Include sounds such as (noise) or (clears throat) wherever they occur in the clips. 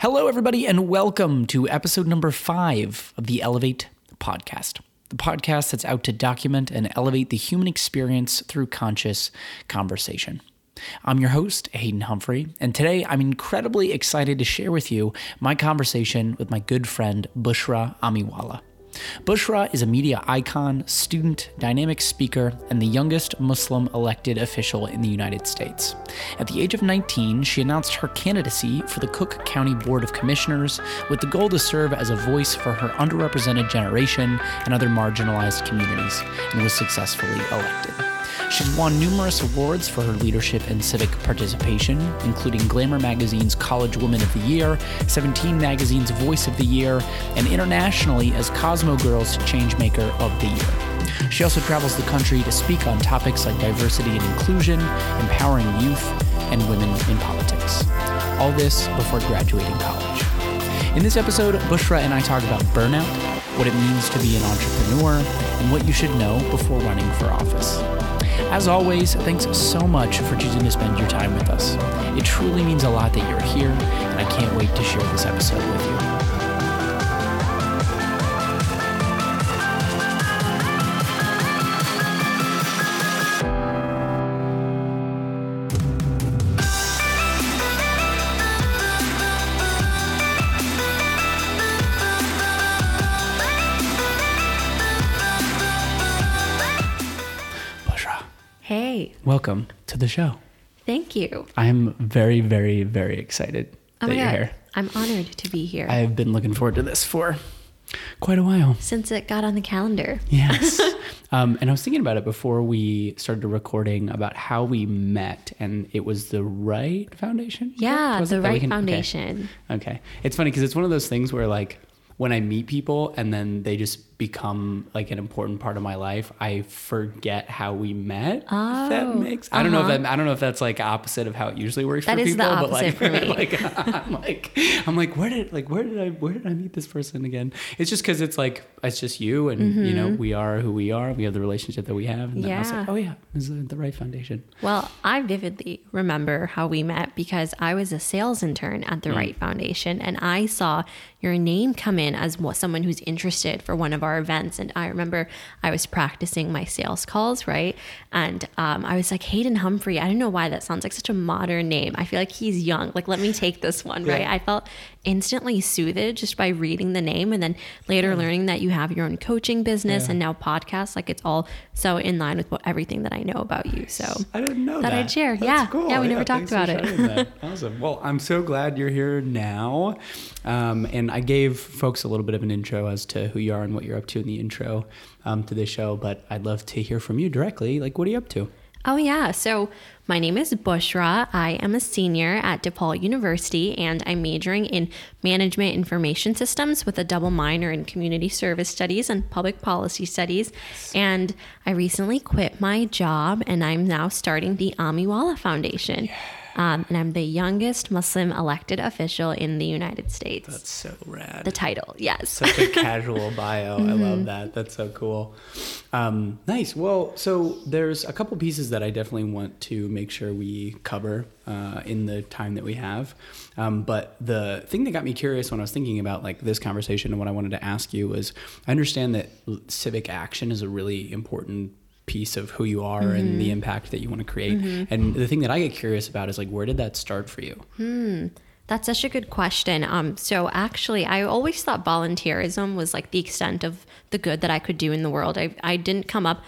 Hello, everybody, and welcome to episode number five of the Elevate podcast. The podcast that's out to document and elevate the human experience through conscious conversation. I'm your host, Hayden Humphrey, and today I'm incredibly excited to share with you my conversation with my good friend Bushra Amiwala. Bushra is a media icon, student, dynamic speaker, and the youngest Muslim elected official in the United States. At the age of 19, she announced her candidacy for the Cook County Board of Commissioners with the goal to serve as a voice for her underrepresented generation and other marginalized communities, and was successfully elected. She's won numerous awards for her leadership and civic participation, including Glamour Magazine's College Woman of the Year, 17 Magazine's Voice of the Year, and internationally as Cosmo Girls Changemaker of the Year. She also travels the country to speak on topics like diversity and inclusion, empowering youth, and women in politics. All this before graduating college. In this episode, Bushra and I talk about burnout, what it means to be an entrepreneur, and what you should know before running for office. As always, thanks so much for choosing to spend your time with us. It truly means a lot that you're here, and I can't wait to share this episode with you. Welcome to the show. thank you. I'm very, very, very excited Oh that you're God, here. I'm honored to be here I have been looking forward to this for quite a while. since it got on the calendar. Yes. (laughs) um, and I was thinking about it before we started recording about how we met, and it was the Right Foundation. Yeah, Was the Right can- okay. Foundation. Okay. It's funny because it's one of those things where, like, when I meet people and then they just become like an important part of my life, I forget how we met. if that Oh, makes. I don't know if uh-huh. that. I don't know if that's like opposite of how it usually works That for is the people. but like, opposite for (laughs) me. like, (laughs) I'm like, I'm like, where did like where did I where did I meet this person again? It's just because it's like it's just you and you know we are who we are. We have the relationship that we have. And then I was like, Mm-hmm. Yeah. oh yeah, this is the right foundation. Well, I vividly remember how we met because I was a sales intern at Mm. the Right Foundation and I saw your name come in as someone who's interested for one of our events. And I remember I was practicing my sales calls, right? And um, I was like, Hayden Humphrey. I don't know why that sounds like such a modern name. I feel like he's young. Like, let me take this one, right? I felt instantly soothed just by reading the name and then later learning that you have your own coaching business Yeah. and now podcasts. Like, it's all so in line with what, everything that I know about you. So. I didn't know that. I'd share. That's Yeah. cool. Yeah, we never talked about it. (laughs) awesome. Well, I'm so glad you're here now. Um, and I gave folks a little bit of an intro as to who you are and what you're up to in the intro um, to this show. But I'd love to hear from you directly. Like, what are you up to? Oh, yeah. So my name is Bushra. I am a senior at DePaul University and I'm majoring in management information systems with a double minor in community service studies and public policy studies. And I recently quit my job and I'm now starting the Amiwala Foundation. Um, and I'm the youngest Muslim elected official in the United States. That's so rad. the title, yes. Such a (laughs) casual bio. I Mm-hmm. love that. That's so cool. Um, nice. Well, so there's a couple pieces that I definitely want to make sure we cover uh, in the time that we have. Um, but the thing that got me curious when I was thinking about like this conversation and what I wanted to ask you was, I understand that civic action is a really important piece of who you are and Mm-hmm. the impact that you want to create. And the thing that I get curious about is like, where did that start for you? Hmm. That's such a good question. Um, so actually, I always thought volunteerism was like the extent of the good that I could do in the world. I, I didn't come up.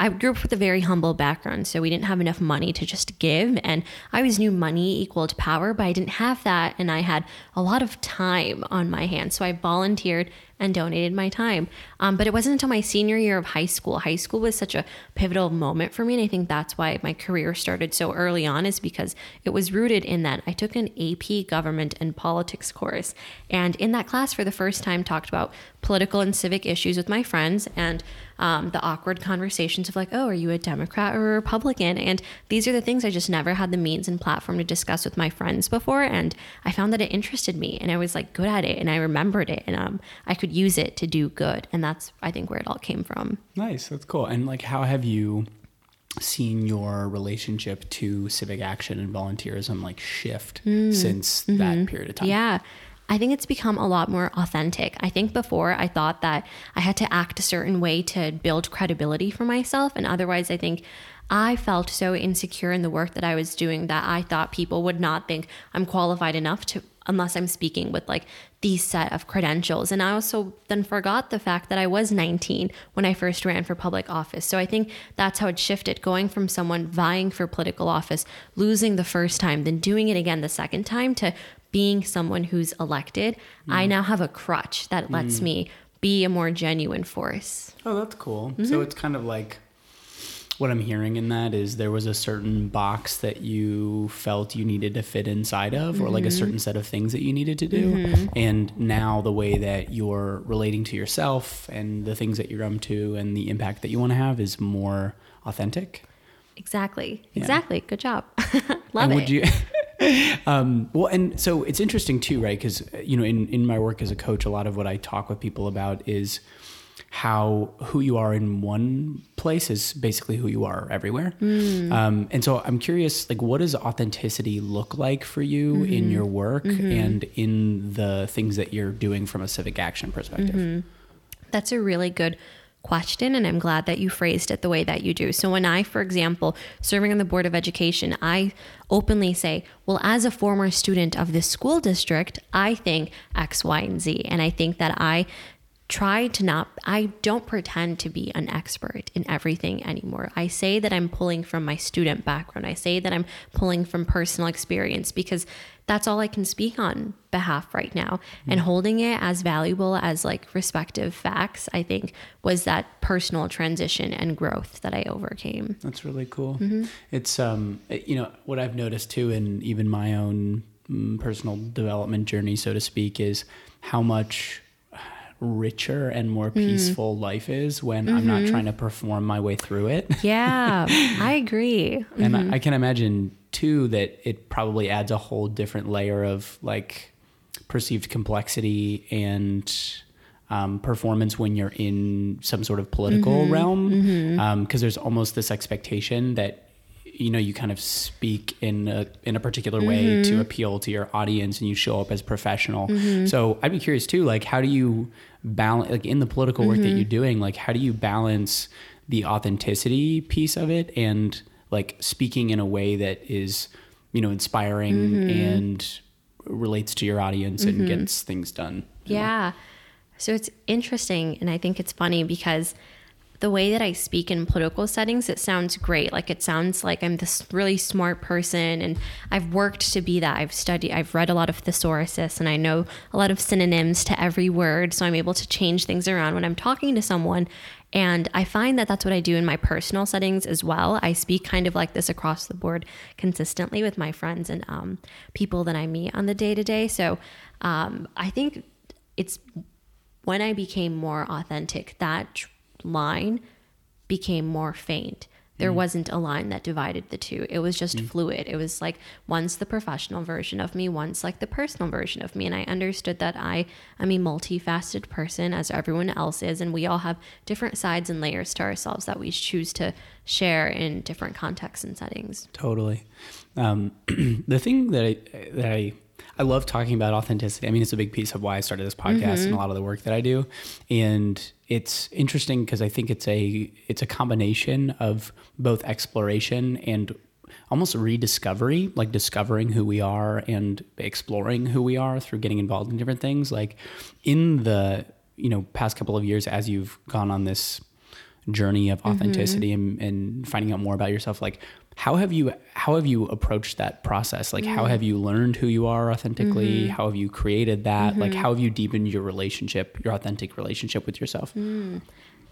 I grew up with a very humble background, so we didn't have enough money to just give. And I always knew money equaled power, but I didn't have that. And I had a lot of time on my hands. So I volunteered and donated my time. Um, but it wasn't until my senior year of high school. High school was such a pivotal moment for me. And I think that's why my career started so early on, is because it was rooted in that. I took an AP government and politics course. And in that class, for the first time, talked about political and civic issues with my friends and um, the awkward conversations of like, oh, are you a Democrat or a Republican? And these are the things I just never had the means and platform to discuss with my friends before. And I found that it interested me and I was like good at it and I remembered it and um, I could use it to do good. And that's, I think, where it all came from. Nice. That's cool. And like, how have you seen your relationship to civic action and volunteerism like shift since that period of time? Yeah. I think it's become a lot more authentic. I think before I thought that I had to act a certain way to build credibility for myself. And otherwise, I think I felt so insecure in the work that I was doing that I thought people would not think I'm qualified enough to unless I'm speaking with like these set of credentials. And I also then forgot the fact that I was 19 when I first ran for public office. So I think that's how it shifted going from someone vying for political office, losing the first time, then doing it again the second time to being someone who's elected. Mm. I now have a crutch that lets mm. me be a more genuine force. Oh, that's cool. Mm-hmm. So it's kind of like what I'm hearing in that is there was a certain box that you felt you needed to fit inside of, mm-hmm. or like a mm-hmm. certain set of things that you needed to do. Mm-hmm. And now the way that you're relating to yourself and the things that you're up to and the impact that you want to have is more authentic. Exactly. Yeah. Exactly. Good job. (laughs) Love and it. Would you? (laughs) (laughs) um, well, and so it's interesting too, right? Because you know, in in my work as a coach, a lot of what I talk with people about is how who you are in one place is basically who you are everywhere. Mm. Um, and so I'm curious, like, what does authenticity look like for you mm-hmm. in your work mm-hmm. and in the things that you're doing from a civic action perspective? Mm-hmm. That's a really good question and I'm glad that you phrased it the way that you do. So when I for example serving on the board of education I openly say well as a former student of this school district I think X Y and Z and I think that I try to not I don't pretend to be an expert in everything anymore. I say that I'm pulling from my student background. I say that I'm pulling from personal experience because that's all I can speak on behalf right now. Mm-hmm. And holding it as valuable as like respective facts, I think was that personal transition and growth that I overcame. That's really cool. Mm-hmm. It's um you know what I've noticed too in even my own mm, personal development journey so to speak is how much richer and more mm. peaceful mm. life is when mm-hmm. I'm not mm-hmm. trying to perform my way through it. (laughs) Yeah, I agree. (laughs) And I, mm-hmm. I can imagine too that it probably adds a whole different layer of like perceived complexity and um, performance when you're in some sort of political mm-hmm. realm because mm-hmm. um, there's almost this expectation that you know you kind of speak in a in a particular way mm-hmm. to appeal to your audience and you show up as professional mm-hmm. so i'd be curious too like how do you balance like in the political work mm-hmm. that you're doing like how do you balance the authenticity piece of it and like speaking in a way that is you know inspiring mm-hmm. and relates to your audience and mm-hmm. gets things done yeah know? so it's interesting and i think it's funny because the way that I speak in political settings, it sounds great. Like it sounds like I'm this really smart person and I've worked to be that. I've studied, I've read a lot of thesauruses and I know a lot of synonyms to every word. So I'm able to change things around when I'm talking to someone. And I find that that's what I do in my personal settings as well. I speak kind of like this across the board consistently with my friends and um, people that I meet on the day to day. So um, I think it's when I became more authentic that line became more faint. There mm. wasn't a line that divided the two. It was just mm. fluid. It was like once the professional version of me, once like the personal version of me. And I understood that I am a multifaceted person as everyone else is. And we all have different sides and layers to ourselves that we choose to share in different contexts and settings. Totally. Um, (clears throat) the thing that I, that I I love talking about authenticity. I mean, it's a big piece of why I started this podcast mm-hmm. and a lot of the work that I do. And it's interesting because I think it's a it's a combination of both exploration and almost rediscovery, like discovering who we are and exploring who we are through getting involved in different things. Like in the you know past couple of years, as you've gone on this journey of authenticity mm-hmm. and, and finding out more about yourself, like how have you how have you approached that process like mm. how have you learned who you are authentically mm-hmm. how have you created that mm-hmm. like how have you deepened your relationship your authentic relationship with yourself mm.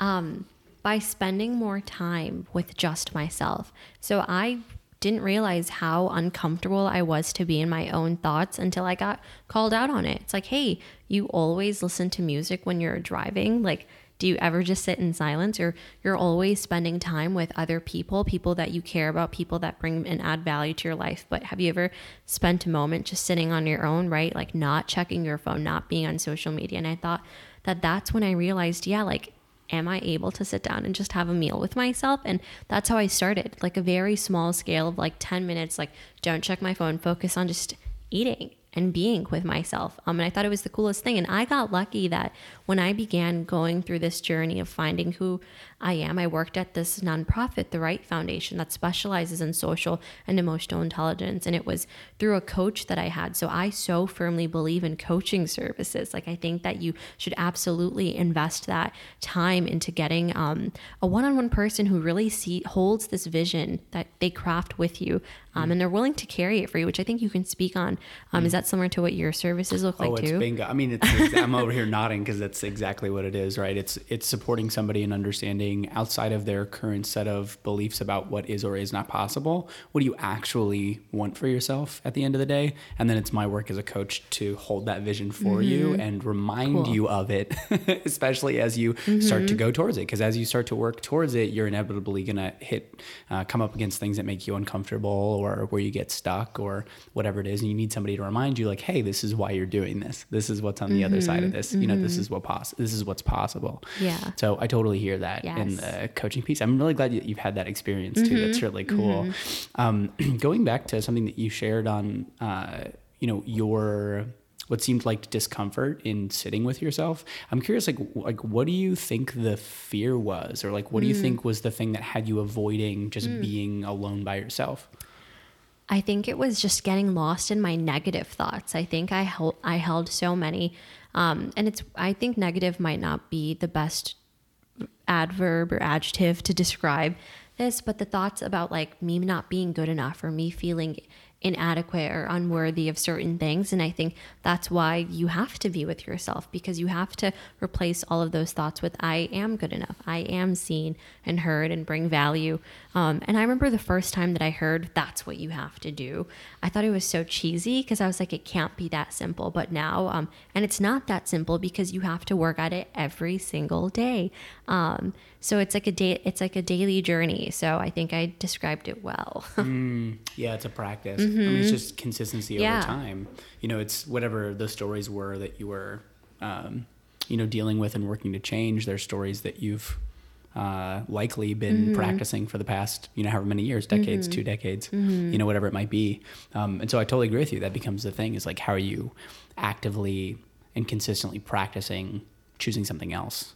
um, by spending more time with just myself so i didn't realize how uncomfortable i was to be in my own thoughts until i got called out on it it's like hey you always listen to music when you're driving like do you ever just sit in silence or you're always spending time with other people, people that you care about, people that bring and add value to your life? But have you ever spent a moment just sitting on your own, right? Like not checking your phone, not being on social media. And I thought that that's when I realized, yeah, like am I able to sit down and just have a meal with myself? And that's how I started, like a very small scale of like 10 minutes, like don't check my phone, focus on just eating. and being with myself. Um, and I thought it was the coolest thing. And I got lucky that when I began going through this journey of finding who I am, I worked at this nonprofit, the Right Foundation, that specializes in social and emotional intelligence. And it was through a coach that I had. So I so firmly believe in coaching services. Like, I think that you should absolutely invest that time into getting um, a one on one person who really see, holds this vision that they craft with you um, and they're willing to carry it for you, which I think you can speak on. Um, Is that similar to what your services look like oh, it's too? bingo. I mean, it's, it's, I'm over here (laughs) nodding because that's exactly what it is, right? It's it's supporting somebody in understanding outside of their current set of beliefs about what is or is not possible. What do you actually want for yourself at the end of the day? And then it's my work as a coach to hold that vision for you Mm-hmm. and remind you of it, (laughs) especially as you start Mm-hmm. to go towards it. Because as you start to work towards it, you're inevitably gonna hit, uh, come up against things that make you uncomfortable or where you get stuck or whatever it is, and you need somebody to remind you, like, hey, this is why you're doing this. This is what's on the other side of this. You know, this is what poss- This is what's possible. Mm-hmm. Yeah. So I totally hear that in the coaching piece. I'm really glad that you've had that experience too. That's Mm-hmm. really cool. Um, (clears throat) going back to something that you shared on, uh, you know, your what seemed like discomfort in sitting with yourself. I'm curious, like, like what do you think the fear was, or like, what do Mm. you think was the thing that had you avoiding just being alone by yourself? I think it was just getting lost in my negative thoughts. I think I held I held so many, um, and it's I think negative might not be the best adverb or adjective to describe this, but the thoughts about like me not being good enough or me feeling inadequate or unworthy of certain things. And I think that's why you have to be with yourself because you have to replace all of those thoughts with I am good enough. I am seen and heard and bring value. Um, and I remember the first time that I heard that's what you have to do. I thought it was so cheesy because I was like, it can't be that simple. But now, um, and it's not that simple because you have to work at it every single day. Um, so it's like a day, it's like a daily journey. So I think I described it well. (laughs) Yeah, it's a practice. I mean, it's just consistency Mm-hmm. Yeah. over time. You know, it's whatever the stories were that you were, um, you know, dealing with and working to change. They're stories that you've uh, likely been Mm-hmm. practicing for the past, you know, however many years, decades, two decades, Mm-hmm. you know, whatever it might be. Um, and so I totally agree with you. That becomes the thing is like, how are you actively and consistently practicing choosing something else?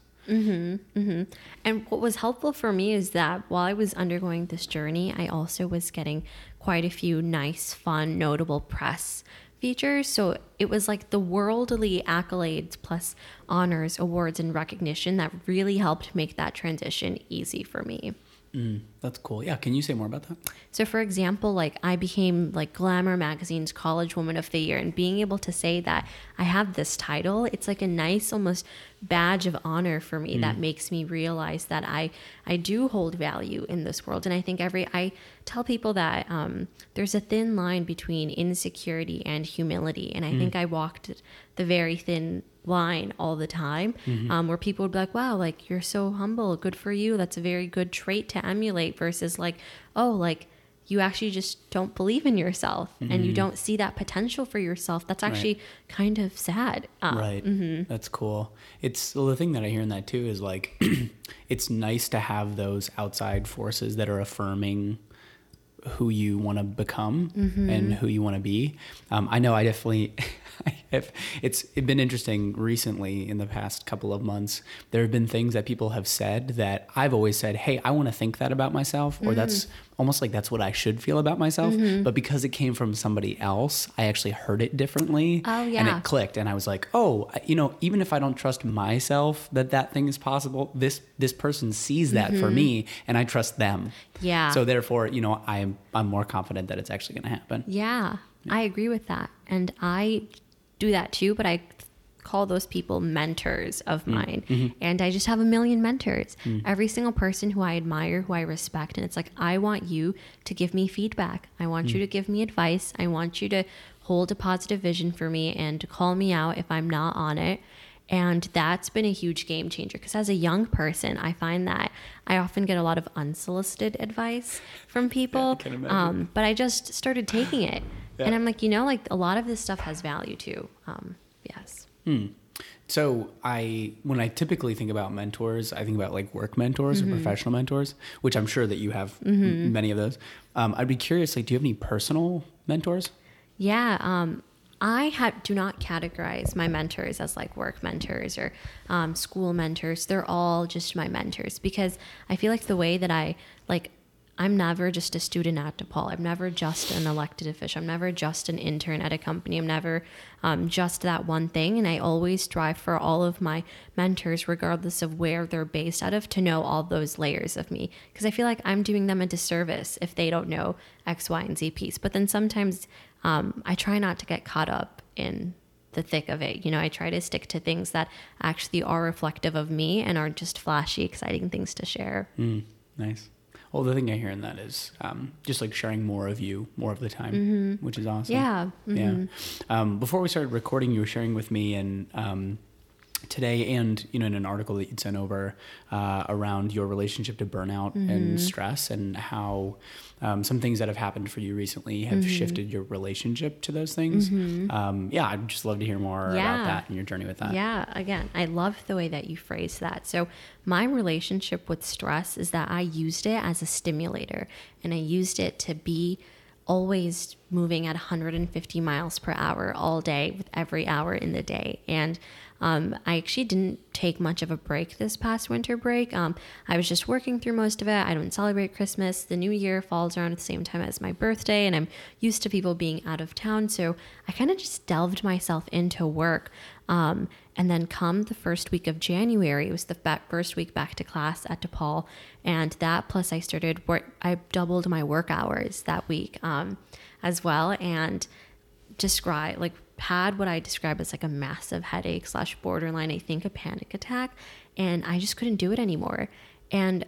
And what was helpful for me is that while I was undergoing this journey, I also was getting quite a few nice, fun, notable press features. So it was like the worldly accolades plus honors, awards, and recognition that really helped make that transition easy for me. Mm, that's cool. Yeah. Can you say more about that? So for example, like I became like Glamour magazine's college woman of the year and being able to say that I have this title, it's like a nice almost badge of honor for me that makes me realize that I I do hold value in this world and I think every I tell people that um, there's a thin line between insecurity and humility and I think I walked the very thin line all the time um, where people would be like wow like you're so humble good for you. That's a very good trait to emulate versus like oh like you actually just don't believe in yourself and you don't see that potential for yourself. That's actually kind of sad um, Right. That's cool. It's well, the thing that I hear in that too is like, (clears throat) it's nice to have those outside forces that are affirming who you want to become and who you want to be. Um, I know I definitely, (laughs) I have, it's been interesting recently in the past couple of months. There have been things that people have said that I've always said, Hey, I want to think that about myself, or that's almost like that's what I should feel about myself. But because it came from somebody else, I actually heard it differently. Oh, And it clicked and I was like, oh, you know, even if I don't trust myself that that thing is possible, this this person sees that for me and I trust them. Mm-hmm. Yeah. So therefore, you know, I'm I'm more confident that it's actually going to happen. yeah i agree with that and i do that too but i call those people mentors of mm-hmm. mine. Mm-hmm. And i just have a million mentors. Mm. Every single person who i admire who i respect and it's like i want you to give me feedback. I want you mm. to give me advice. I want you to hold a positive vision for me and to call me out if i'm not on it. And that's been a huge game changer because as a young person, I find that I often get a lot of unsolicited advice from people. can imagine. um, but I just started taking it. And I'm like, you know, like a lot of this stuff has value too. Um, yes. So I when I typically think about mentors, I think about like work mentors Mm-hmm. or professional mentors, which I'm sure that you have m- many of those. Um, I'd be curious, like, do you have any personal mentors? Yeah. Um, I have, do not categorize my mentors as like work mentors or um, school mentors. They're all just my mentors because I feel like the way that I like I'm never just a student at DePaul. I'm never just an elected official. I'm never just an intern at a company. I'm never um, just that one thing. And I always strive for all of my mentors, regardless of where they're based out of, to know all those layers of me. Because I feel like I'm doing them a disservice if they don't know X, Y, and Z piece. But then sometimes um, I try not to get caught up in the thick of it. You know, I try to stick to things that actually are reflective of me and aren't just flashy, exciting things to share. Mm, nice. Well, the thing I hear in that is um, just like sharing more of you more of the time, mm-hmm. which is awesome. Yeah. Mm-hmm. Yeah. Um, before we started recording, you were sharing with me and um, today and you know in an article that you'd sent over uh, around your relationship to burnout mm-hmm. and stress and how um, some things that have happened for you recently have mm-hmm. shifted your relationship to those things mm-hmm. um, yeah i'd just love to hear more yeah. about that and your journey with that yeah again i love the way that you phrase that so my relationship with stress is that i used it as a stimulator and i used it to be always moving at 150 miles per hour all day with every hour in the day and um, I actually didn't take much of a break this past winter break. Um, I was just working through most of it. I don't celebrate Christmas. The new year falls around at the same time as my birthday, and I'm used to people being out of town. So I kind of just delved myself into work. Um, and then come the first week of January, it was the first week back to class at DePaul. And that plus I started work, I doubled my work hours that week um, as well. And describe like had what I describe as like a massive headache slash borderline, I think a panic attack, and I just couldn't do it anymore. And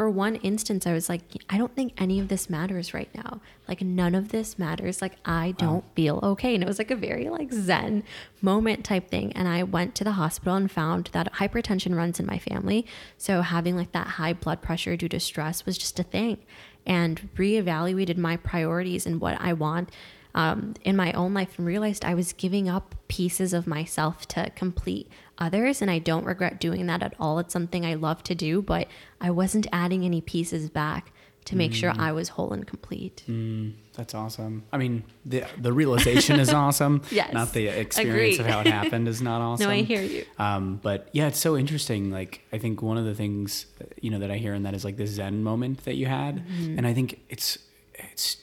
for one instance, I was like, I don't think any of this matters right now. Like none of this matters. Like I don't wow. feel okay. And it was like a very like Zen moment type thing. And I went to the hospital and found that hypertension runs in my family. So having like that high blood pressure due to stress was just a thing. And reevaluated my priorities and what I want um, in my own life and realized I was giving up pieces of myself to complete others. And I don't regret doing that at all. It's something I love to do, but I wasn't adding any pieces back to make mm. sure I was whole and complete. Mm, that's awesome. I mean, the the realization is (laughs) awesome. yes. Not the experience Agreed. of how it (laughs) happened is not awesome. no, I hear you. Um, but yeah, it's so interesting. Like, I think one of the things, you know, that I hear in that is like the Zen moment that you had. Mm-hmm. And I think it's, it's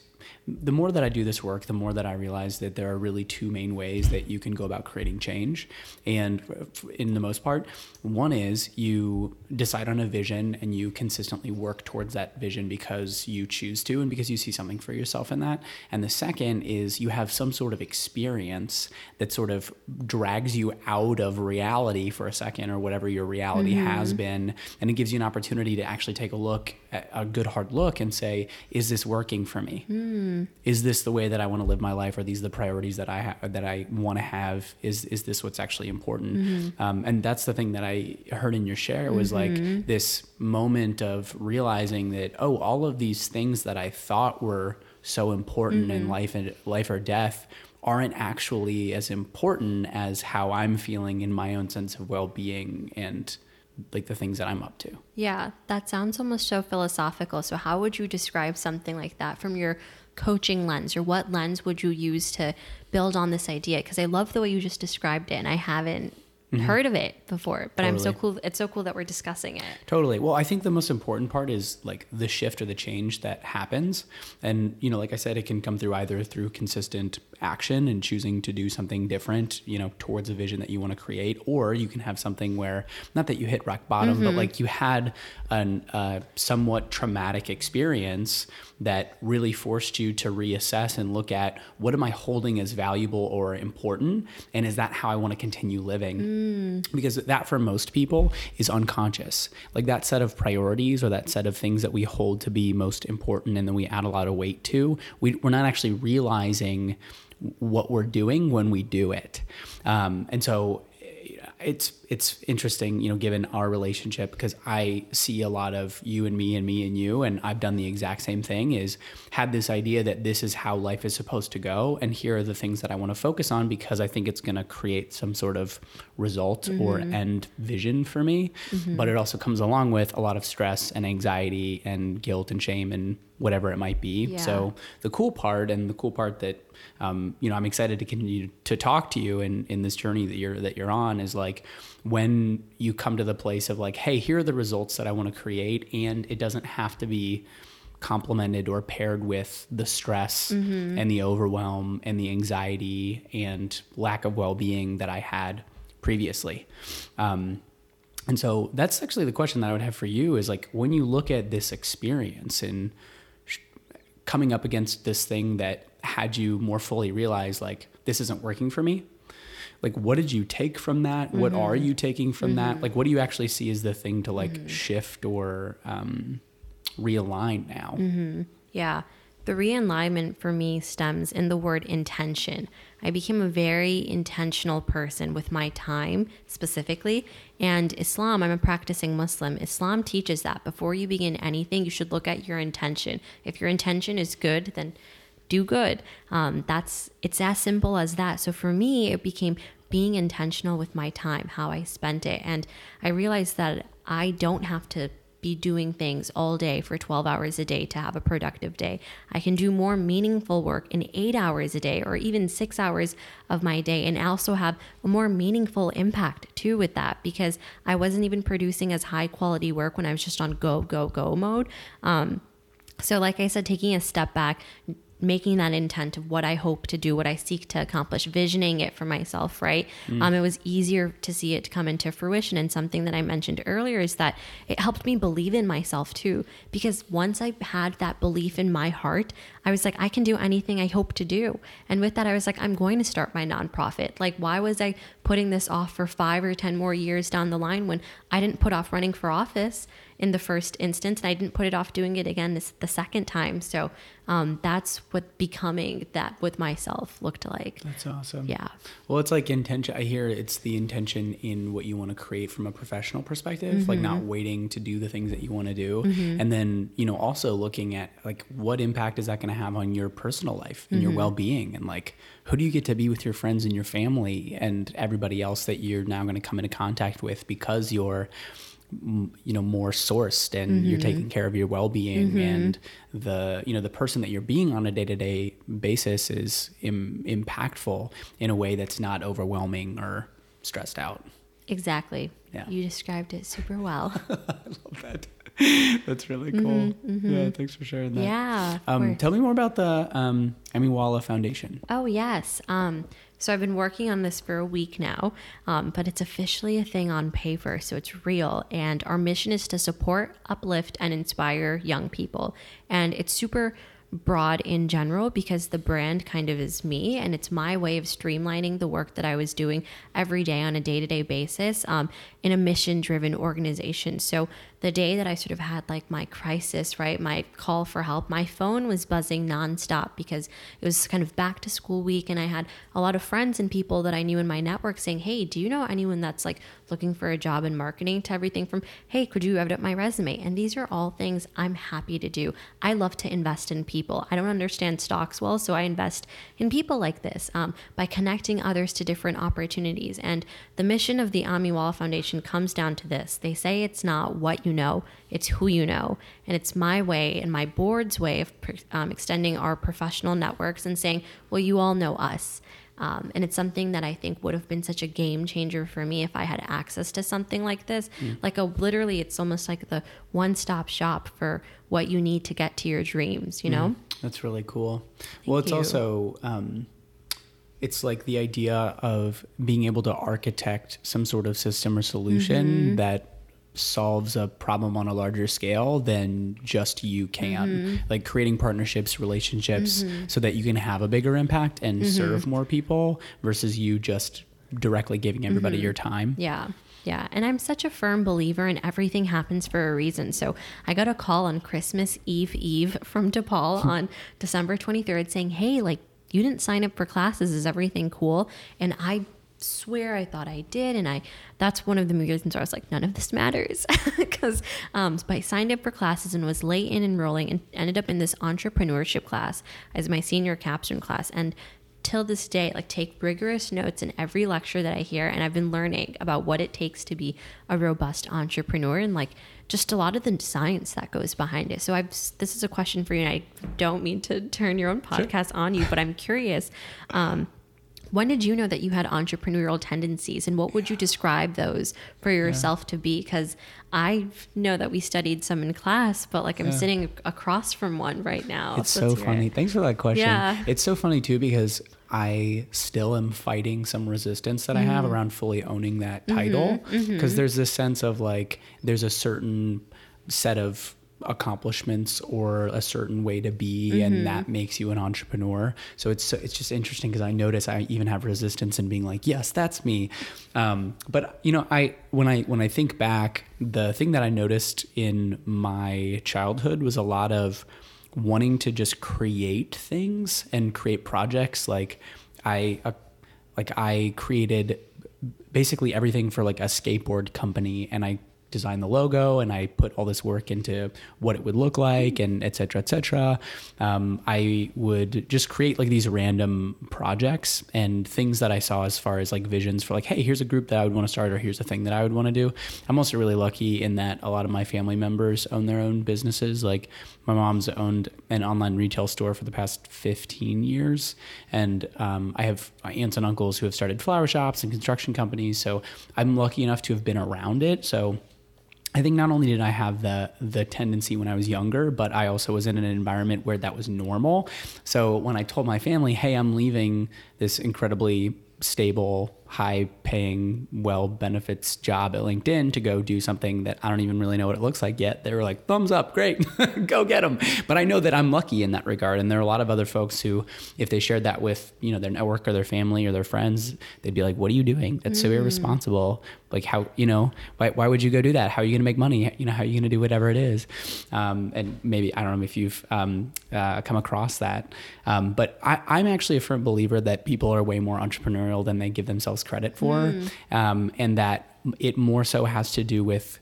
the more that I do this work, the more that I realize that there are really two main ways that you can go about creating change. And in the most part, one is you decide on a vision and you consistently work towards that vision because you choose to and because you see something for yourself in that. And the second is you have some sort of experience that sort of drags you out of reality for a second or whatever your reality mm-hmm. has been. And it gives you an opportunity to actually take a look, a good hard look, and say, is this working for me? Mm is this the way that I want to live my life? Are these the priorities that I have that I want to have? Is is this what's actually important? Mm-hmm. Um, and that's the thing that I heard in your share was mm-hmm. like this moment of realizing that oh, all of these things that I thought were so important mm-hmm. in life and life or death aren't actually as important as how I'm feeling in my own sense of well-being and like the things that I'm up to. Yeah, that sounds almost so philosophical. So how would you describe something like that from your coaching lens or what lens would you use to build on this idea because i love the way you just described it and i haven't mm-hmm. heard of it before but totally. i'm so cool it's so cool that we're discussing it totally well i think the most important part is like the shift or the change that happens and you know like i said it can come through either through consistent action and choosing to do something different, you know, towards a vision that you want to create, or you can have something where not that you hit rock bottom, mm-hmm. but like you had a uh, somewhat traumatic experience that really forced you to reassess and look at what am I holding as valuable or important, and is that how I want to continue living? Mm. Because that for most people is unconscious. Like that set of priorities or that set of things that we hold to be most important, and then we add a lot of weight to. We, we're not actually realizing what we're doing when we do it. Um, and so it's it's interesting, you know, given our relationship because I see a lot of you and me and me and you, and I've done the exact same thing. Is had this idea that this is how life is supposed to go, and here are the things that I want to focus on because I think it's going to create some sort of result mm-hmm. or end vision for me. Mm-hmm. But it also comes along with a lot of stress and anxiety and guilt and shame and whatever it might be. Yeah. So the cool part and the cool part that um, you know I'm excited to continue to talk to you in in this journey that you're that you're on is like when you come to the place of like hey here are the results that I want to create and it doesn't have to be complemented or paired with the stress mm-hmm. and the overwhelm and the anxiety and lack of well-being that I had previously. Um, and so that's actually the question that I would have for you is like when you look at this experience and sh- coming up against this thing that had you more fully realize like this isn't working for me. Like what did you take from that? Mm-hmm. What are you taking from mm-hmm. that? Like what do you actually see as the thing to like mm-hmm. shift or um, realign now? Mm-hmm. Yeah. The realignment for me stems in the word intention. I became a very intentional person with my time specifically. And Islam, I'm a practicing Muslim. Islam teaches that before you begin anything, you should look at your intention. If your intention is good, then do good. Um, that's it's as simple as that. So for me, it became being intentional with my time, how I spent it, and I realized that I don't have to be doing things all day for 12 hours a day to have a productive day. I can do more meaningful work in eight hours a day or even six hours of my day and also have a more meaningful impact too with that because I wasn't even producing as high quality work when I was just on go, go, go mode. Um, so, like I said, taking a step back, making that intent of what I hope to do, what I seek to accomplish, visioning it for myself, right? Mm. Um, it was easier to see it come into fruition. And something that I mentioned earlier is that it helped me believe in myself too. Because once I had that belief in my heart, I was like, I can do anything I hope to do. And with that, I was like, I'm going to start my nonprofit. Like, why was I putting this off for five or 10 more years down the line when I didn't put off running for office? In the first instance, and I didn't put it off doing it again this, the second time. So um, that's what becoming that with myself looked like. That's awesome. Yeah. Well, it's like intention. I hear it's the intention in what you want to create from a professional perspective, mm-hmm. like not waiting to do the things that you want to do, mm-hmm. and then you know also looking at like what impact is that going to have on your personal life and mm-hmm. your well being, and like who do you get to be with your friends and your family and everybody else that you're now going to come into contact with because you're you know more sourced and mm-hmm. you're taking care of your well-being mm-hmm. and the you know the person that you're being on a day-to-day basis is Im- impactful in a way that's not overwhelming or stressed out. Exactly. Yeah. You described it super well. (laughs) I love that. That's really cool. mm-hmm, mm-hmm, yeah thanks for sharing that. Yeah um, tell me more about the um, Walla Foundation. Oh yes. Um, so I've been working on this for a week now, um, but it's officially a thing on paper, so it's real. And our mission is to support, uplift, and inspire young people. And it's super broad in general because the brand kind of is me and it's my way of streamlining the work that I was doing every day on a day to day basis um, in a mission driven organization. So the day that I sort of had like my crisis, right, my call for help, my phone was buzzing nonstop because it was kind of back to school week. And I had a lot of friends and people that I knew in my network saying, Hey, do you know anyone that's like looking for a job in marketing to everything from, Hey, could you edit up my resume? And these are all things I'm happy to do. I love to invest in people. I don't understand stocks well, so I invest in people like this um, by connecting others to different opportunities. And the mission of the Amiwala Foundation comes down to this they say it's not what you know, it's who you know. And it's my way and my board's way of um, extending our professional networks and saying, well, you all know us. Um, and it's something that I think would have been such a game changer for me if I had access to something like this. Mm. Like a literally, it's almost like the one stop shop for what you need to get to your dreams. You know, mm. that's really cool. Thank well, it's you. also um, it's like the idea of being able to architect some sort of system or solution mm-hmm. that solves a problem on a larger scale than just you can. Mm-hmm. Like creating partnerships, relationships, mm-hmm. so that you can have a bigger impact and mm-hmm. serve more people versus you just directly giving everybody mm-hmm. your time. Yeah. Yeah. And I'm such a firm believer in everything happens for a reason. So I got a call on Christmas Eve Eve from DePaul (laughs) on December 23rd saying, Hey, like, you didn't sign up for classes. Is everything cool? And I swear I thought I did. And I, that's one of the reasons I was like, none of this matters. (laughs) Because um, so I signed up for classes and was late in enrolling and ended up in this entrepreneurship class as my senior capstone class. And till this day like take rigorous notes in every lecture that I hear and I've been learning about what it takes to be a robust entrepreneur and like just a lot of the science that goes behind it. So I've this is a question for you and I don't mean to turn your own podcast sure. on you, but I'm curious. Um, when did you know that you had entrepreneurial tendencies and what would you describe those for yourself yeah. to be because i know that we studied some in class but like i'm yeah. sitting across from one right now it's so, so funny thanks for that question yeah. it's so funny too because i still am fighting some resistance that mm-hmm. i have mm-hmm. around fully owning that title because mm-hmm. mm-hmm. there's this sense of like there's a certain set of accomplishments or a certain way to be mm-hmm. and that makes you an entrepreneur. So it's it's just interesting because i notice i even have resistance in being like yes that's me. Um, but you know i when i when i think back the thing that i noticed in my childhood was a lot of wanting to just create things and create projects. Like i uh, like i created basically everything for like a skateboard company and i design the logo and I put all this work into what it would look like and et cetera, et cetera. Um, I would just create like these random projects and things that I saw as far as like visions for like, hey, here's a group that I would want to start or here's a thing that I would want to do. I'm also really lucky in that a lot of my family members own their own businesses. Like my mom's owned an online retail store for the past 15 years. And um, I have aunts and uncles who have started flower shops and construction companies. So I'm lucky enough to have been around it. So I think not only did I have the the tendency when I was younger, but I also was in an environment where that was normal. So when I told my family, "Hey, I'm leaving this incredibly stable high paying, well benefits job at LinkedIn to go do something that I don't even really know what it looks like yet. They were like, thumbs up, great, (laughs) go get them. But I know that I'm lucky in that regard. And there are a lot of other folks who, if they shared that with, you know, their network or their family or their friends, they'd be like, what are you doing? That's so mm. irresponsible. Like how, you know, why, why would you go do that? How are you going to make money? You know, how are you going to do whatever it is? Um, and maybe, I don't know if you've um, uh, come across that. Um, but I, I'm actually a firm believer that people are way more entrepreneurial than they give themselves themselves credit for, mm. um, and that it more so has to do with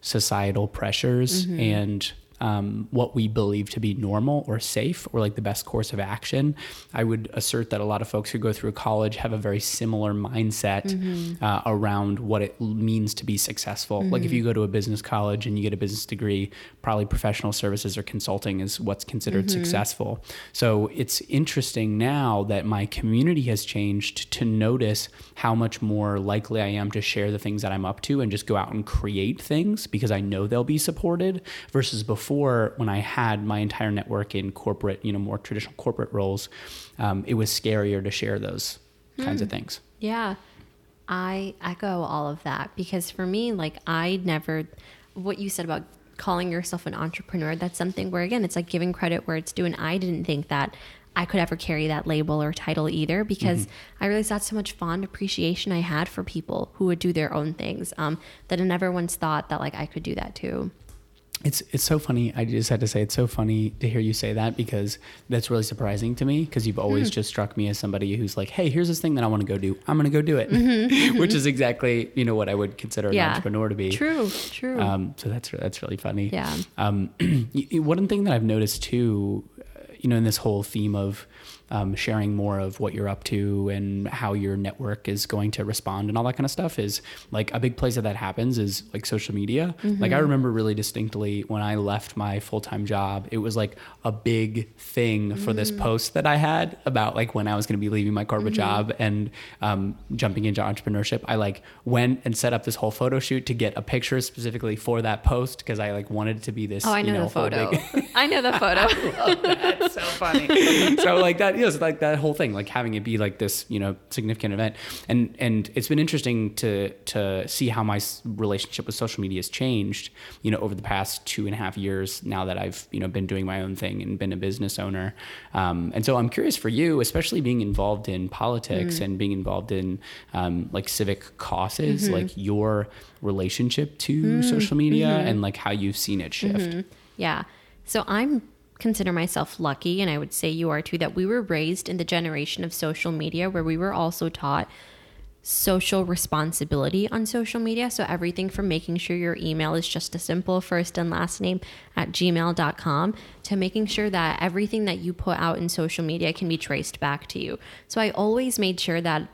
societal pressures mm-hmm. and um, what we believe to be normal or safe or like the best course of action. I would assert that a lot of folks who go through college have a very similar mindset mm-hmm. uh, around what it means to be successful. Mm-hmm. Like if you go to a business college and you get a business degree, probably professional services or consulting is what's considered mm-hmm. successful. So it's interesting now that my community has changed to notice how much more likely I am to share the things that I'm up to and just go out and create things because I know they'll be supported versus before before when I had my entire network in corporate, you know, more traditional corporate roles, um, it was scarier to share those kinds of hmm. things. Yeah. I echo all of that because for me, like I never, what you said about calling yourself an entrepreneur, that's something where again, it's like giving credit where it's due. And I didn't think that I could ever carry that label or title either because mm-hmm. I realized that's so much fond appreciation I had for people who would do their own things um, that I never once thought that like I could do that too. It's it's so funny. I just had to say it's so funny to hear you say that because that's really surprising to me because you've always mm. just struck me as somebody who's like, hey, here's this thing that I want to go do. I'm going to go do it, mm-hmm. (laughs) which is exactly you know what I would consider an entrepreneur to be. True, true. Um, so that's that's really funny. Yeah. Um, (clears throat) one thing that I've noticed too, you know, in this whole theme of um, sharing more of what you're up to and how your network is going to respond and all that kind of stuff is like a big place that that happens is like social media. Mm-hmm. Like I remember really distinctly when I left my full time job, it was like a big thing for mm this post that I had about like when I was going to be leaving my corporate mm-hmm. job and um, jumping into entrepreneurship. I like went and set up this whole photo shoot to get a picture specifically for that post because I like wanted it to be this. Oh, I know, you know the photo. (laughs) I know the photo. I love that. It's so funny. (laughs) so like that, know, it's like that whole thing, like having it be like this, you know, significant event. And and it's been interesting to to see how my relationship with social media has changed, you know, over the past two and a half years. Now that I've you know been doing my own thing and been a business owner, um, and so I'm curious for you, especially being involved in politics mm. and being involved in um, like civic causes, mm-hmm. like your relationship to mm. social media mm-hmm. and like how you've seen it shift. Mm-hmm. Yeah. So I'm consider myself lucky, and I would say you are too, that we were raised in the generation of social media where we were also taught social responsibility on social media. So, everything from making sure your email is just a simple first and last name at gmail.com to making sure that everything that you put out in social media can be traced back to you. So, I always made sure that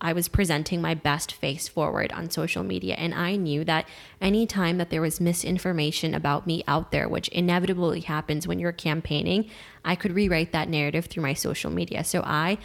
I was presenting my best face forward on social media. And I knew that anytime that there was misinformation about me out there, which inevitably happens when you're campaigning, I could rewrite that narrative through my social media. So I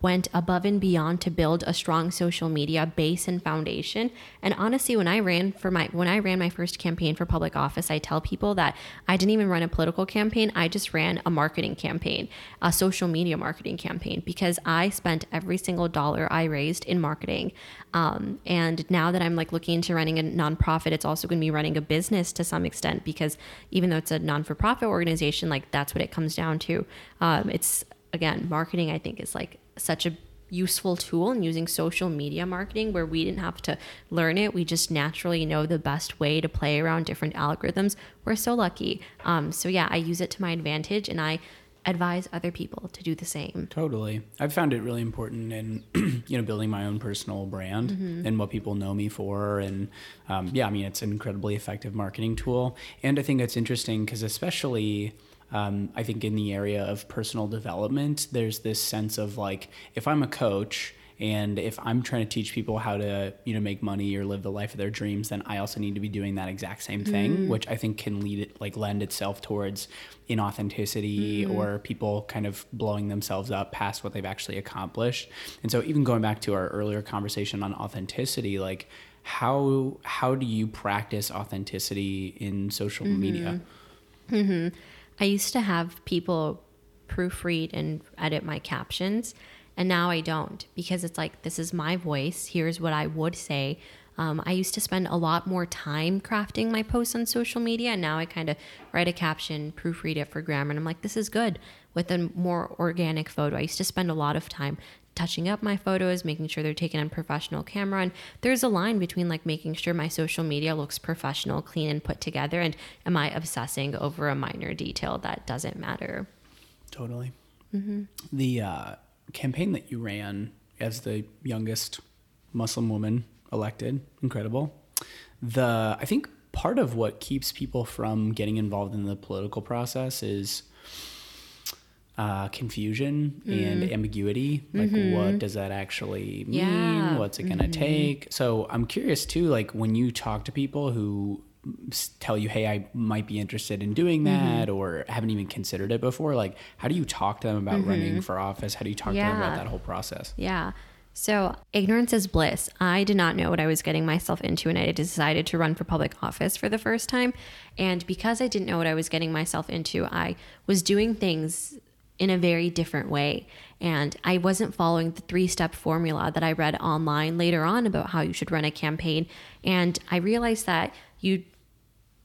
went above and beyond to build a strong social media base and foundation. And honestly, when I ran for my when I ran my first campaign for public office, I tell people that I didn't even run a political campaign. I just ran a marketing campaign, a social media marketing campaign, because I spent every single dollar I raised in marketing. Um, and now that I'm like looking into running a nonprofit, it's also going to be running a business to some extent because even though it's a non-for-profit organization, like that's what it comes down to. Um, it's again, marketing. I think is like such a useful tool in using social media marketing where we didn't have to learn it. We just naturally know the best way to play around different algorithms. We're so lucky. Um, so, yeah, I use it to my advantage and I advise other people to do the same. Totally. I've found it really important in, (clears throat) you know, building my own personal brand mm-hmm. and what people know me for. And um, yeah, I mean, it's an incredibly effective marketing tool. And I think it's interesting because, especially, um, I think in the area of personal development, there's this sense of like, if I'm a coach and if I'm trying to teach people how to, you know, make money or live the life of their dreams, then I also need to be doing that exact same thing, mm. which I think can lead it, like lend itself towards inauthenticity mm. or people kind of blowing themselves up past what they've actually accomplished. And so even going back to our earlier conversation on authenticity, like how how do you practice authenticity in social mm-hmm. media? I used to have people proofread and edit my captions, and now I don't because it's like, this is my voice. Here's what I would say. Um, I used to spend a lot more time crafting my posts on social media, and now I kind of write a caption, proofread it for grammar, and I'm like, this is good with a more organic photo. I used to spend a lot of time touching up my photos, making sure they're taken on professional camera. And there's a line between like making sure my social media looks professional, clean, and put together, and am I obsessing over a minor detail that doesn't matter? Totally. Mm-hmm. The uh, campaign that you ran as the youngest Muslim woman elected, incredible. The I think part of what keeps people from getting involved in the political process is uh, confusion mm. and ambiguity. Like, mm-hmm. what does that actually mean? Yeah. What's it going to mm-hmm. take? So, I'm curious too, like, when you talk to people who tell you, hey, I might be interested in doing that mm-hmm. or haven't even considered it before, like, how do you talk to them about running mm-hmm. for office? How do you talk yeah. to them about that whole process? Yeah. So, ignorance is bliss. I did not know what I was getting myself into, and I decided to run for public office for the first time. And because I didn't know what I was getting myself into, I was doing things in a very different way. And I wasn't following the three step formula that I read online later on about how you should run a campaign. And I realized that you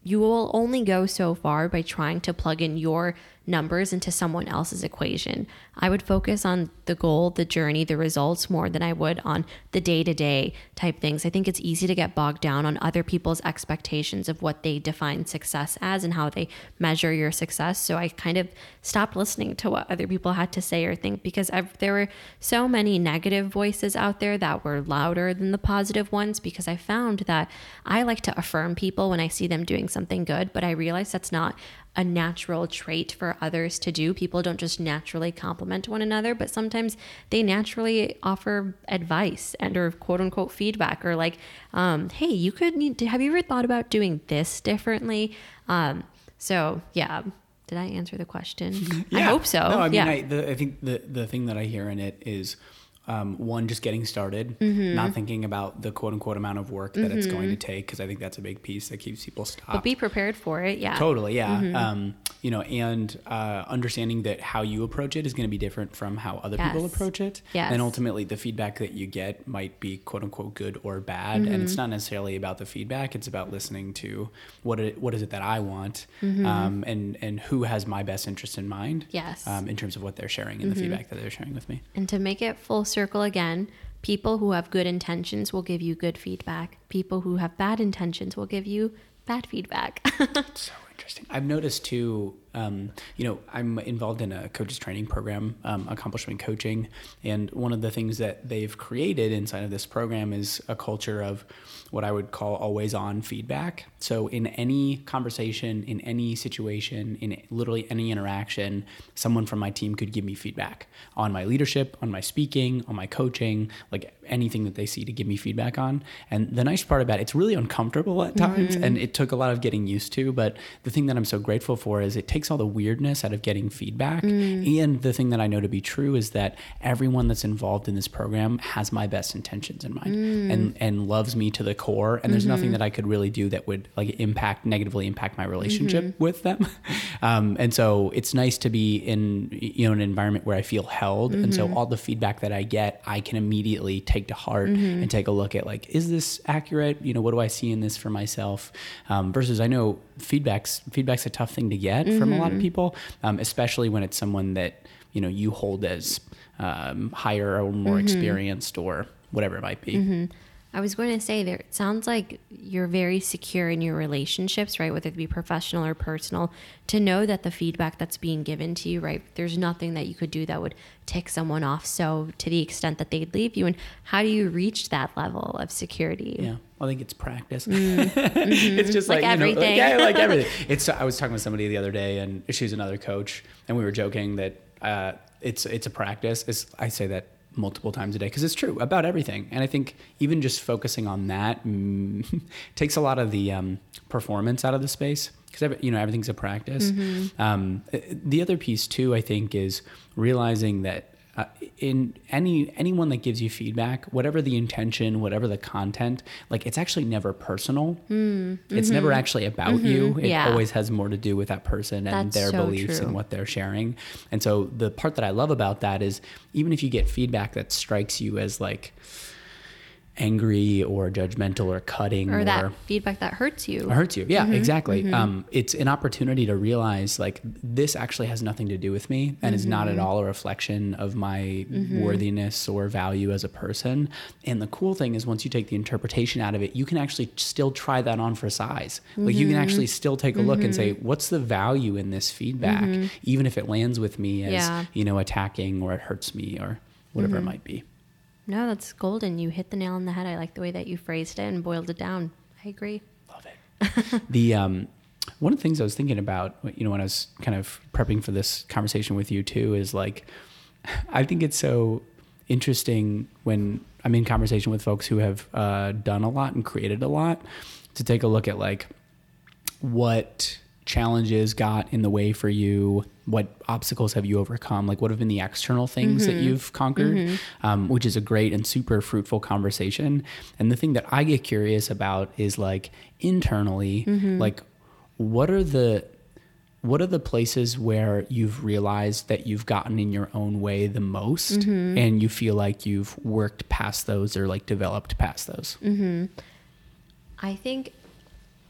you will only go so far by trying to plug in your numbers into someone else's equation. I would focus on the goal, the journey, the results more than I would on the day to day type things. I think it's easy to get bogged down on other people's expectations of what they define success as and how they measure your success. So I kind of stopped listening to what other people had to say or think because I've, there were so many negative voices out there that were louder than the positive ones because I found that I like to affirm people when I see them doing something good, but I realize that's not a natural trait for others to do. People don't just naturally compliment one another, but sometimes they naturally offer advice and or quote unquote feedback or like, um, hey, you could need to, have you ever thought about doing this differently? Um, so yeah. Did I answer the question? (laughs) Yeah. I hope so. No, I mean, yeah. I, the, I think the, the thing that I hear in it is um, one just getting started mm-hmm. not thinking about the quote unquote amount of work that mm-hmm. it's going to mm-hmm. take because i think that's a big piece that keeps people stopped but be prepared for it yeah totally yeah mm-hmm. um, you know and uh, understanding that how you approach it is going to be different from how other yes. people approach it yes. and ultimately the feedback that you get might be quote unquote good or bad and it's mm-hmm. not necessarily about the feedback it's about listening to what it, what is it that i want mm-hmm. um, and and who has my best interest in mind yes um, in terms of what they're sharing and the feedback that they're sharing with me and to make it full circle again, people who have good intentions will give you good feedback. People who have bad intentions will give you bad feedback. (laughs) so Interesting. I've noticed too. Um, you know, I'm involved in a coaches training program, um, accomplishment coaching, and one of the things that they've created inside of this program is a culture of what I would call always on feedback. So, in any conversation, in any situation, in literally any interaction, someone from my team could give me feedback on my leadership, on my speaking, on my coaching, like anything that they see to give me feedback on. And the nice part about it, it's really uncomfortable at times, mm-hmm. and it took a lot of getting used to. But the thing that I'm so grateful for is it takes all the weirdness out of getting feedback. Mm. And the thing that I know to be true is that everyone that's involved in this program has my best intentions in mind mm. and, and loves me to the core. And there's mm-hmm. nothing that I could really do that would like impact negatively impact my relationship mm-hmm. with them. (laughs) Um, and so it's nice to be in you know an environment where I feel held. And so mm-hmm. all the feedback that I get, I can immediately take to heart mm-hmm. and take a look at like, is this accurate? You know, what do I see in this for myself? Um, versus I know feedback's feedback's a tough thing to get from a lot of mm-hmm. people, um, especially when it's someone that you know you hold as um, higher or more experienced or whatever it might be. I was going to say there it sounds like you're very secure in your relationships, right? Whether it be professional or personal, to know that the feedback that's being given to you, right? There's nothing that you could do that would tick someone off so to the extent that they'd leave you. And how do you reach that level of security? Yeah. I think it's practice. Mm. (laughs) Mm-hmm. it's just like, like you know, like, yeah, like (laughs) everything. It's I was talking with somebody the other day and she's another coach and we were joking that uh, it's it's a practice. It's, I say that multiple times a day because it's true about everything and i think even just focusing on that mm, (laughs) takes a lot of the um, performance out of the space because you know everything's a practice mm-hmm. um, the other piece too i think is realizing that uh, in any anyone that gives you feedback whatever the intention whatever the content like it's actually never personal mm, it's never mm-hmm. actually about mm-hmm, you it yeah. always has more to do with that person and That's their so beliefs true. and what they're sharing and so the part that i love about that is even if you get feedback that strikes you as like angry or judgmental or cutting or, or that feedback that hurts you hurts you yeah mm-hmm, exactly mm-hmm. Um, it's an opportunity to realize like this actually has nothing to do with me and mm-hmm. is not at mm-hmm. all a reflection of my mm-hmm. worthiness or value as a person and the cool thing is once you take the interpretation out of it you can actually still try that on for size like you can mm-hmm. actually still take a look and say what's the value in this feedback even if it lands with me as yeah. you know attacking or it hurts me or whatever it might be no, that's golden. You hit the nail on the head. I like the way that you phrased it and boiled it down. I agree. Love it. (laughs) the um, one of the things I was thinking about, you know, when I was kind of prepping for this conversation with you too, is like, I think it's so interesting when I'm in conversation with folks who have uh, done a lot and created a lot to take a look at like what challenges got in the way for you what obstacles have you overcome like what have been the external things mm-hmm. that you've conquered mm-hmm. um, which is a great and super fruitful conversation and the thing that i get curious about is like internally mm-hmm. like what are the what are the places where you've realized that you've gotten in your own way the most mm-hmm. and you feel like you've worked past those or like developed past those mm-hmm. i think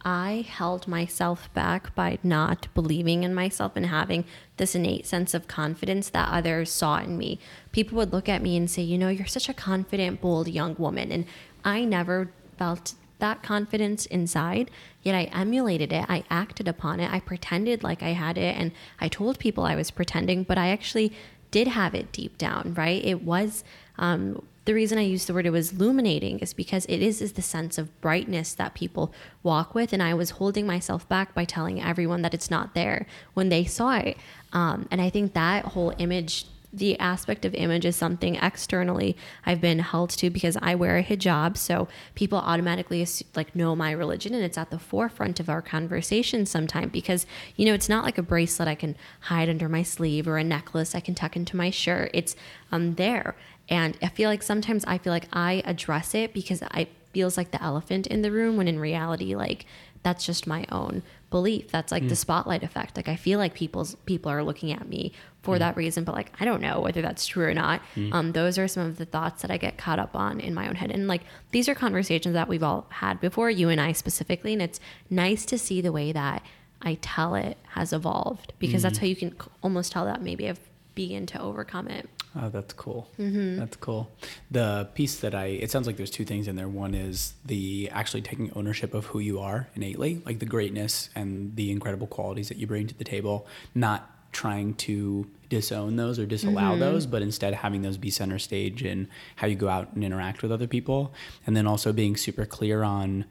I held myself back by not believing in myself and having this innate sense of confidence that others saw in me. People would look at me and say, You know, you're such a confident, bold young woman. And I never felt that confidence inside, yet I emulated it. I acted upon it. I pretended like I had it. And I told people I was pretending, but I actually did have it deep down, right? It was um, the reason I use the word it was illuminating is because it is is the sense of brightness that people walk with, and I was holding myself back by telling everyone that it's not there when they saw it. Um, and I think that whole image, the aspect of image, is something externally I've been held to because I wear a hijab, so people automatically like know my religion, and it's at the forefront of our conversation sometimes because you know it's not like a bracelet I can hide under my sleeve or a necklace I can tuck into my shirt. It's um there and I feel like sometimes I feel like I address it because I feels like the elephant in the room when in reality like that's just my own belief. That's like mm. the spotlight effect. Like I feel like people's people are looking at me for mm. that reason, but like I don't know whether that's true or not. Mm. Um, those are some of the thoughts that I get caught up on in my own head. And like these are conversations that we've all had before, you and I specifically, and it's nice to see the way that I tell it has evolved because that's mm. how you can almost tell that maybe I've begin to overcome it. Oh, that's cool. Mm-hmm. That's cool. The piece that I, it sounds like there's two things in there. One is the actually taking ownership of who you are innately, like the greatness and the incredible qualities that you bring to the table, not trying to disown those or disallow mm-hmm. those, but instead having those be center stage in how you go out and interact with other people. And then also being super clear on,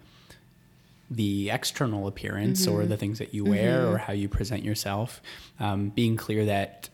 the external appearance mm-hmm. or the things that you wear mm-hmm. or how you present yourself, um, being clear that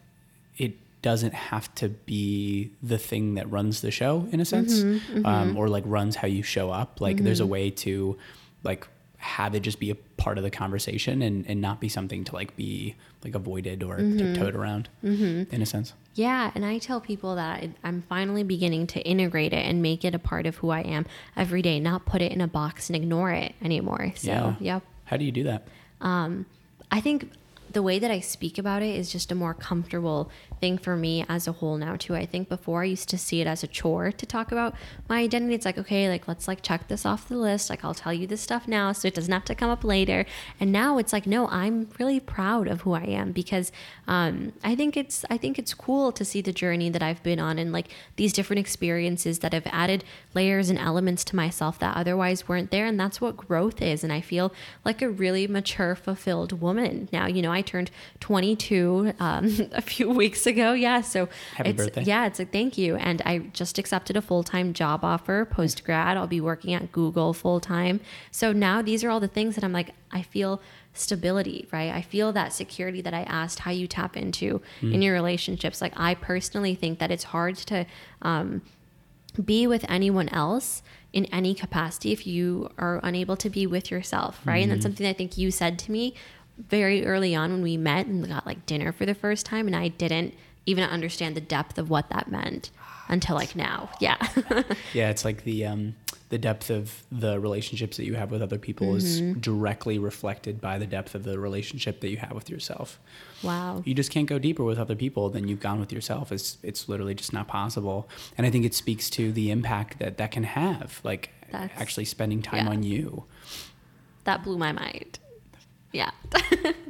doesn't have to be the thing that runs the show in a sense mm-hmm, mm-hmm. um, or like runs how you show up like there's a mm-hmm. way to like have it just be a part of the conversation and, and not be something to like be like avoided or mm-hmm. tiptoed around mm-hmm. in a sense yeah and i tell people that i'm finally beginning to integrate it and make it a part of who i am every day not put it in a box and ignore it anymore so yeah. yep how do you do that um, i think the way that I speak about it is just a more comfortable thing for me as a whole now too. I think before I used to see it as a chore to talk about my identity. It's like, okay, like let's like check this off the list. Like I'll tell you this stuff now so it doesn't have to come up later. And now it's like, no, I'm really proud of who I am because um, I think it's I think it's cool to see the journey that I've been on and like these different experiences that have added layers and elements to myself that otherwise weren't there. And that's what growth is. And I feel like a really mature, fulfilled woman now. You know, turned 22 um, (laughs) a few weeks ago. Yeah. So Happy it's, birthday. yeah, it's a thank you. And I just accepted a full time job offer post grad. I'll be working at Google full time. So now these are all the things that I'm like, I feel stability, right? I feel that security that I asked how you tap into mm. in your relationships. Like, I personally think that it's hard to um, be with anyone else in any capacity if you are unable to be with yourself, right? Mm-hmm. And that's something I think you said to me very early on when we met and got like dinner for the first time, and I didn't even understand the depth of what that meant until like now. Yeah. (laughs) yeah, it's like the um, the depth of the relationships that you have with other people mm-hmm. is directly reflected by the depth of the relationship that you have with yourself. Wow. You just can't go deeper with other people than you've gone with yourself. It's it's literally just not possible. And I think it speaks to the impact that that can have, like That's, actually spending time yeah. on you. That blew my mind. Yeah.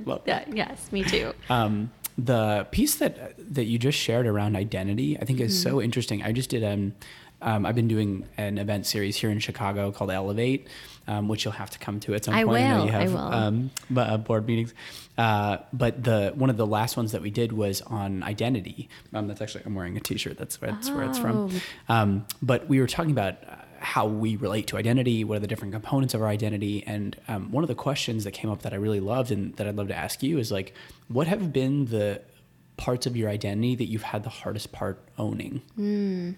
Well, (laughs) yeah. Yes, me too. Um, the piece that that you just shared around identity, I think, is mm-hmm. so interesting. I just did um, um, I've been doing an event series here in Chicago called Elevate, um, which you'll have to come to at some I point. Will, I know you have I will. Um, uh, board meetings. Uh, but the one of the last ones that we did was on identity. Um, that's actually I'm wearing a T-shirt. That's where, that's oh. where it's from. Oh. Um, but we were talking about uh, how we relate to identity, what are the different components of our identity. And um, one of the questions that came up that I really loved and that I'd love to ask you is like, what have been the parts of your identity that you've had the hardest part owning? Mm.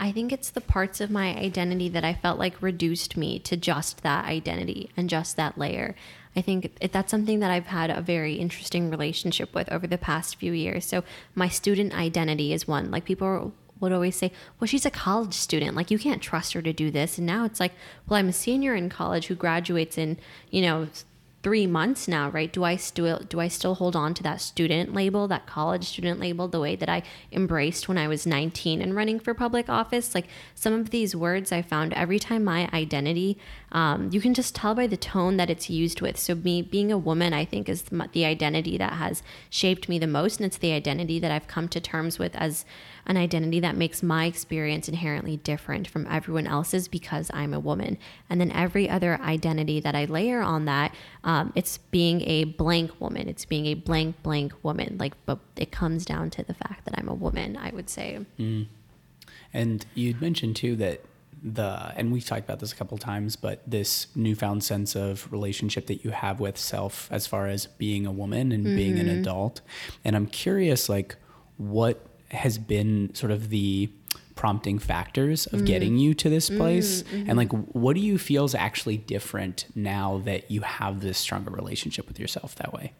I think it's the parts of my identity that I felt like reduced me to just that identity and just that layer. I think that's something that I've had a very interesting relationship with over the past few years. So, my student identity is one. Like, people would always say, well, she's a college student. Like, you can't trust her to do this. And now it's like, well, I'm a senior in college who graduates in, you know, three months now, right? Do I still do I still hold on to that student label, that college student label, the way that I embraced when I was 19 and running for public office? Like some of these words I found every time my identity, um, you can just tell by the tone that it's used with. So me being a woman, I think, is the identity that has shaped me the most, and it's the identity that I've come to terms with as an identity that makes my experience inherently different from everyone else's because I'm a woman. And then every other identity that I layer on that, um, it's being a blank woman. It's being a blank, blank woman. Like, but it comes down to the fact that I'm a woman, I would say. Mm. And you'd mentioned too that the and we've talked about this a couple times but this newfound sense of relationship that you have with self as far as being a woman and mm-hmm. being an mm-hmm. adult and i'm curious like what has been sort of the prompting factors of mm. getting you to this place mm, mm-hmm. and like what do you feel is actually different now that you have this stronger relationship with yourself that way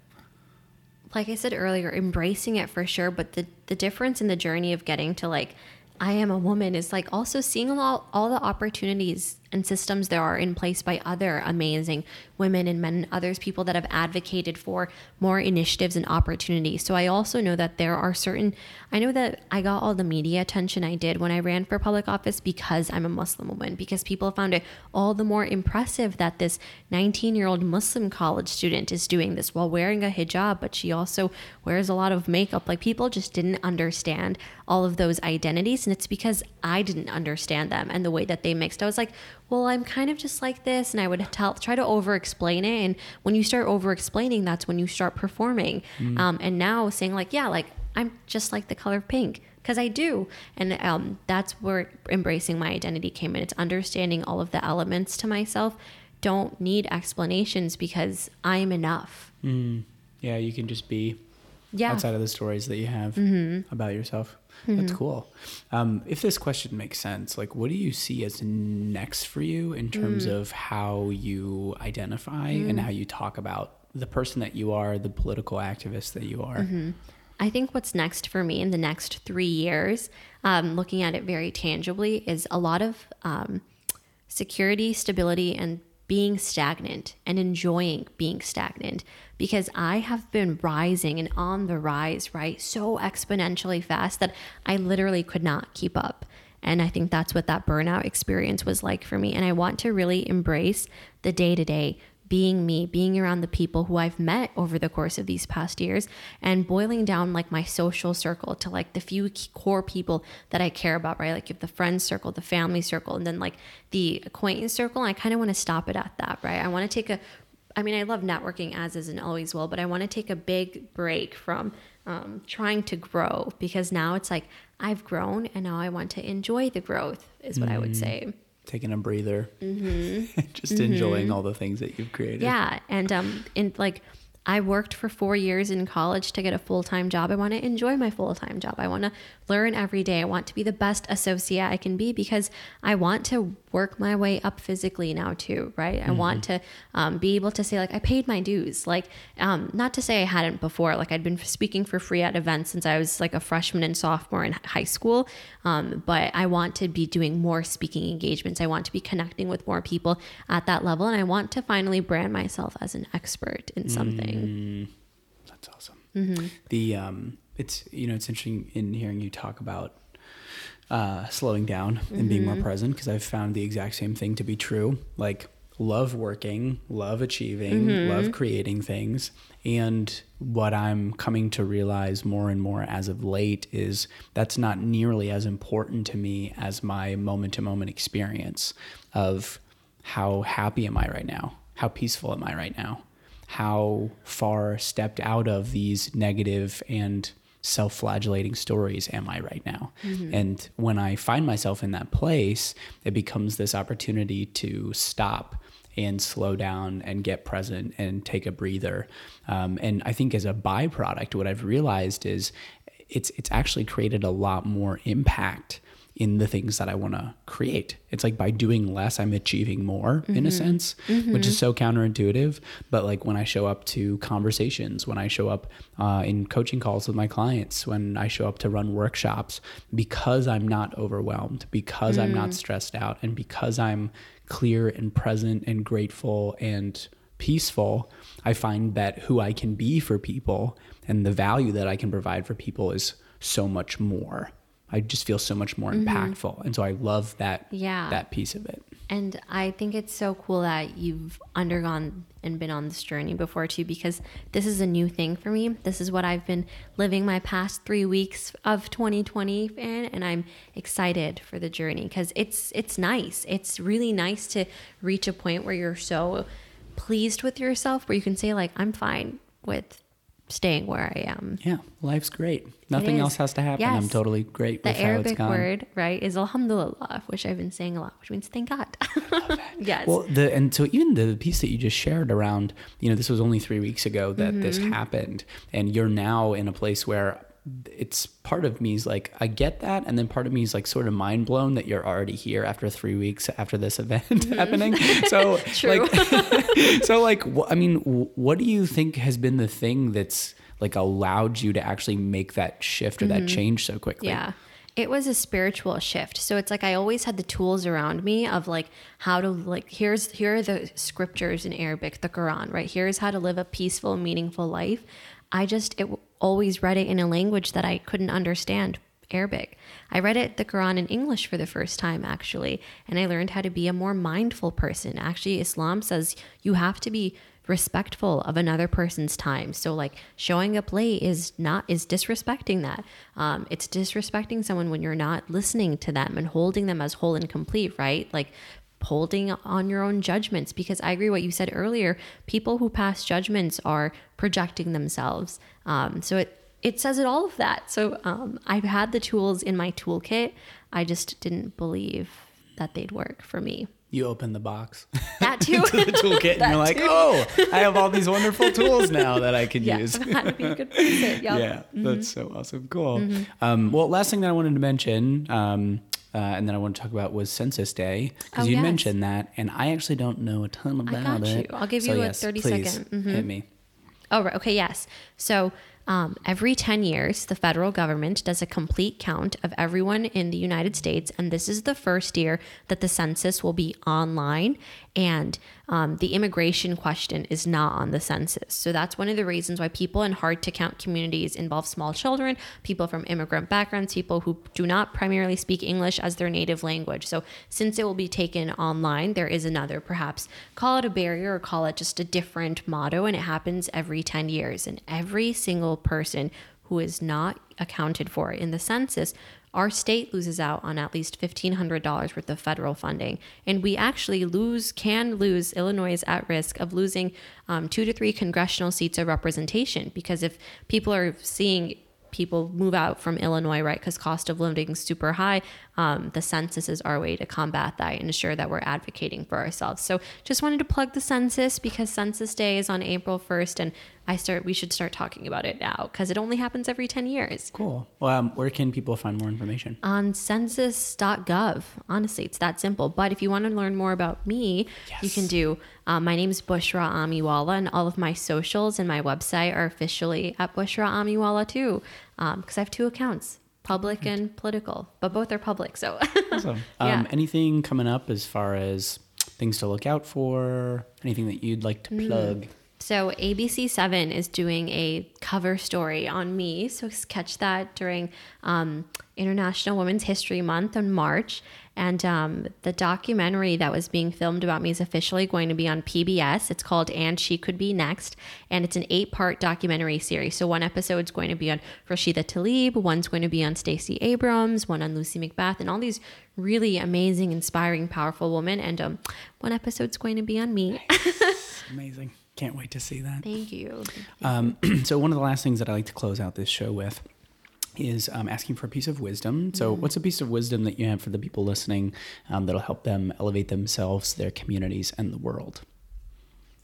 like i said earlier embracing it for sure but the the difference in the journey of getting to like I am a woman is like also seeing all, all the opportunities and systems there are in place by other amazing women and men and others people that have advocated for more initiatives and opportunities. So i also know that there are certain i know that i got all the media attention i did when i ran for public office because i'm a muslim woman because people found it all the more impressive that this 19 year old muslim college student is doing this while wearing a hijab but she also wears a lot of makeup. Like people just didn't understand all of those identities and it's because i didn't understand them and the way that they mixed. I was like well, I'm kind of just like this. And I would tell, try to over explain it. And when you start over explaining, that's when you start performing. Mm. Um, and now saying, like, yeah, like I'm just like the color pink because I do. And um, that's where embracing my identity came in. It's understanding all of the elements to myself. Don't need explanations because I'm enough. Mm. Yeah, you can just be yeah. outside of the stories that you have mm-hmm. about yourself. Mm-hmm. That's cool. Um, if this question makes sense, like what do you see as next for you in terms mm. of how you identify mm. and how you talk about the person that you are, the political activist that you are? Mm-hmm. I think what's next for me in the next three years, um, looking at it very tangibly, is a lot of um, security, stability, and being stagnant and enjoying being stagnant because I have been rising and on the rise, right? So exponentially fast that I literally could not keep up. And I think that's what that burnout experience was like for me. And I want to really embrace the day to day, being me, being around the people who I've met over the course of these past years, and boiling down like my social circle to like the few core people that I care about, right? Like you have the friend circle, the family circle, and then like the acquaintance circle. I kind of want to stop it at that, right? I want to take a I mean, I love networking as is and always will, but I want to take a big break from um, trying to grow because now it's like I've grown and now I want to enjoy the growth, is what mm. I would mm. say taking a breather, mm-hmm. (laughs) just mm-hmm. enjoying all the things that you've created. Yeah, and um, in like I worked for four years in college to get a full time job. I want to enjoy my full time job. I want to learn every day. I want to be the best associate I can be because I want to work my way up physically now too, right? Mm-hmm. I want to um, be able to say like I paid my dues. Like, um, not to say I hadn't before. Like I'd been speaking for free at events since I was like a freshman and sophomore in high school. Um, but I want to be doing more speaking engagements. I want to be connecting with more people at that level, and I want to finally brand myself as an expert in something. Mm, that's awesome. Mm-hmm. The um, it's you know it's interesting in hearing you talk about uh, slowing down mm-hmm. and being more mm-hmm. present because I've found the exact same thing to be true. Like love working, love achieving, mm-hmm. love creating things. And what I'm coming to realize more and more as of late is that's not nearly as important to me as my moment to moment experience of how happy am I right now? How peaceful am I right now? How far stepped out of these negative and self flagellating stories am I right now? Mm-hmm. And when I find myself in that place, it becomes this opportunity to stop and slow down and get present and take a breather. Um, and I think as a byproduct, what I've realized is it's it's actually created a lot more impact in the things that I want to create. It's like by doing less, I'm achieving more mm-hmm. in a mm-hmm. sense, mm-hmm. which is so counterintuitive. But like when I show up to conversations, when I show up uh, in coaching calls with my clients, when I show up to run workshops, because I'm not overwhelmed, because mm. I'm not mm. stressed out, and because I'm clear and present and grateful and peaceful, I find that who I can be for people and the value that I can provide for people is so much more. I just feel so much more mm-hmm. impactful. And so I love that yeah. that piece of it. And I think it's so cool that you've undergone and been on this journey before too because this is a new thing for me. This is what I've been living my past 3 weeks of 2020 in and I'm excited for the journey cuz it's it's nice. It's really nice to reach a point where you're so pleased with yourself where you can say like I'm fine with staying where I am. Yeah, life's great. Nothing else has to happen. Yes. I'm totally great the with Arabic how it's gone. word, right, is alhamdulillah, which I've been saying a lot, which means thank God. (laughs) yes. Well, the and so even the piece that you just shared around, you know, this was only three weeks ago that mm-hmm. this happened, and you're now in a place where it's part of me is like I get that, and then part of me is like sort of mind blown that you're already here after three weeks after this event (laughs) mm-hmm. happening. (laughs) (laughs) So like, so like, I mean, what do you think has been the thing that's like allowed you to actually make that shift or mm-hmm. that change so quickly? Yeah, it was a spiritual shift. So it's like I always had the tools around me of like how to like here's here are the scriptures in Arabic, the Quran, right? Here's how to live a peaceful, meaningful life. I just it always read it in a language that I couldn't understand, Arabic. I read it the Quran in English for the first time actually, and I learned how to be a more mindful person. Actually, Islam says you have to be respectful of another person's time. So like showing up late is not is disrespecting that. Um, it's disrespecting someone when you're not listening to them and holding them as whole and complete, right? Like holding on your own judgments because I agree what you said earlier. People who pass judgments are projecting themselves. Um, so it it says it all of that. So um, I've had the tools in my toolkit. I just didn't believe that they'd work for me. You open the box. That (laughs) too. to the toolkit and (laughs) you're like, too. oh, I have all these wonderful tools now that I can (laughs) yeah, use. to be a good person. Yep. Yeah, that's so awesome. Cool. Um, well, last thing that I wanted to mention, um, uh, and then I want to talk about was Census Day because Oh, you yes. mentioned that, and I actually don't know a ton about I got it. you. I'll give So you a yes, 30 please second. Mhm. Hit me. Oh, right. Okay, yes. So um, every 10 years, the federal government does a complete count of everyone in the United States. And this is the first year that the census will be online. And um, the immigration question is not on the census. So that's one of the reasons why people in hard to count communities involve small children, people from immigrant backgrounds, people who do not primarily speak English as their native language. So since it will be taken online, there is another, perhaps call it a barrier or call it just a different motto. And it happens every 10 years. And every single person who is not accounted for in the census our state loses out on at least $1500 worth of federal funding. And we actually lose can lose illinois is at risk of losing um, two to three congressional seats of representation. Because if people are seeing people move out from illinois right because cost of living is super high um, the census is our way to combat that and ensure that we're advocating for ourselves. So just wanted to plug the census because census day is on april 1st and i start we should start talking about it now because it only happens every 10 years Cool. Well, um, where can people find more information? on census.gov. Honestly, it's that simple. But if you want to learn more about me, you can do. Um, my name's Bushra Amiwala, and all of my socials and my website are officially at Bushra Amiwala too, because I have two accounts. Public and political, but both are public. So, Awesome. (laughs) Yeah. Um, anything coming up as far as things to look out for? Anything that you'd like to Mm. So ABC7 is doing a cover story on me. So catch that during um, International Women's History Month in March. And um, the documentary that was being filmed about me is officially going to be on PBS. It's called And She Could Be Next. And it's an eight part documentary series. So one episode is going to be on Rashida Tlaib, one's going to be on Stacey Abrams, one on Lucy McBath, and all these really amazing, inspiring, powerful women. And um, one episode's going to be on me. (laughs) Amazing. Can't wait to see that. Thank you. Um, (clears throat) so one of the last things that I like to close out this show with is um, asking for a piece of wisdom. So, what's a piece of wisdom that you have for the people listening um, that'll help them elevate themselves, their communities, and the world?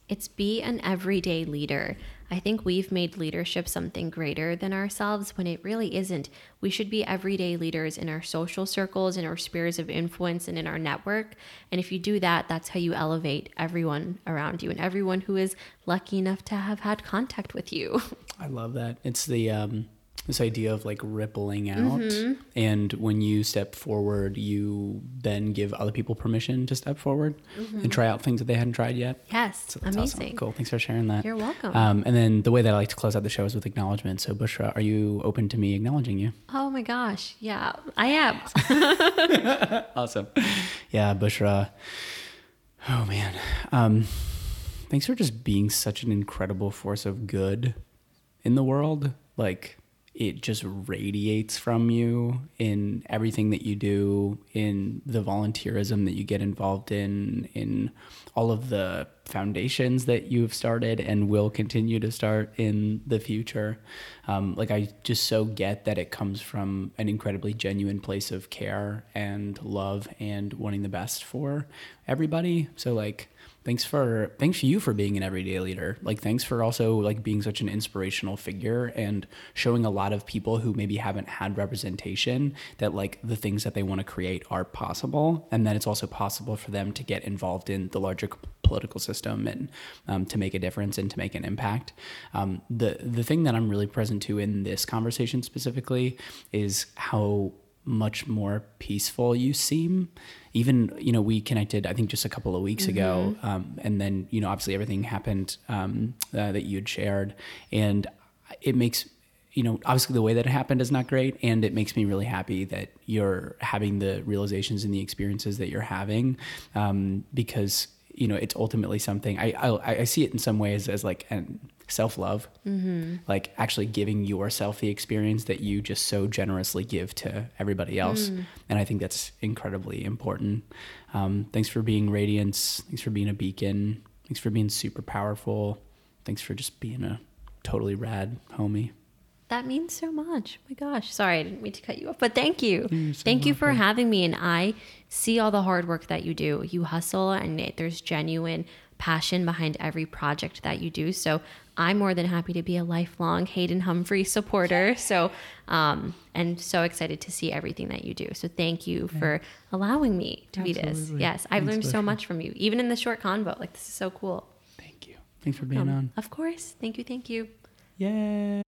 It's be an everyday leader. I think we've made leadership something greater than ourselves when it really isn't. We should be everyday leaders in our social circles, in our spheres of influence, and in our network. And if you do that, that's how you elevate everyone around you and everyone who is lucky enough to have had contact with you. (laughs) I love that. It's the um, this idea of like rippling out, and when you step forward, you then give other people permission to step forward and try out things that they hadn't tried yet. Yes, So that's amazing. awesome. Cool. Thanks for sharing that. You're welcome. Um, and then the way that I like to close out the show is with acknowledgement. So, Bushra, are you open to me acknowledging you? Oh my gosh. Yeah, I am. (laughs) Awesome. Yeah, Bushra. Oh man. Um, thanks for just being such an incredible force of good in the world. Like it just radiates from you in everything that you do, in the volunteerism that you get involved in, in all of the foundations that you've started and will continue to start in the future. Um, like I just so get that it comes from an incredibly genuine place of care and love and wanting the best for everybody. So like thanks for thanks for you for being an everyday leader like thanks for also like being such an inspirational figure and showing a lot of people who maybe haven't had representation that like the things that they want to create are possible and that it's also possible for them to get involved in the larger political system and um, to make a difference and to make an impact um, the the thing that i'm really present to in this conversation specifically is how much more peaceful you seem. Even, you know, we connected, I think, just a couple of weeks ago. Um, and then, you know, obviously everything happened um, uh, that you had shared. And it makes, you know, obviously the way that it happened is not great. And it makes me really happy that you're having the realizations and the experiences that you're having um, because, you know, it's ultimately something I, I, I see it in some ways as like an self love, mm-hmm. like actually giving yourself the experience that you just so generously give to everybody else. Mm. And I think that's incredibly important. Um, thanks for being radiance. Thanks for being a beacon. Thanks for being super powerful. Thanks for just being a totally rad homie. That means so much. Oh my gosh. Sorry, I didn't mean to cut you off, but thank you. So thank you for having me. And I see all the hard work that you do. You hustle, and it, there's genuine passion behind every project that you do. So I'm more than happy to be a lifelong Hayden Humphrey supporter. (laughs) So, um, and so excited to see everything that you do. So thank you yeah. for allowing me to Absolutely. be this. Yes, I've Thanks learned so much from you, even in the short convo. Like this is so cool. Thank you. Thanks for being um, on. Of course. Thank you. Thank you. Yeah.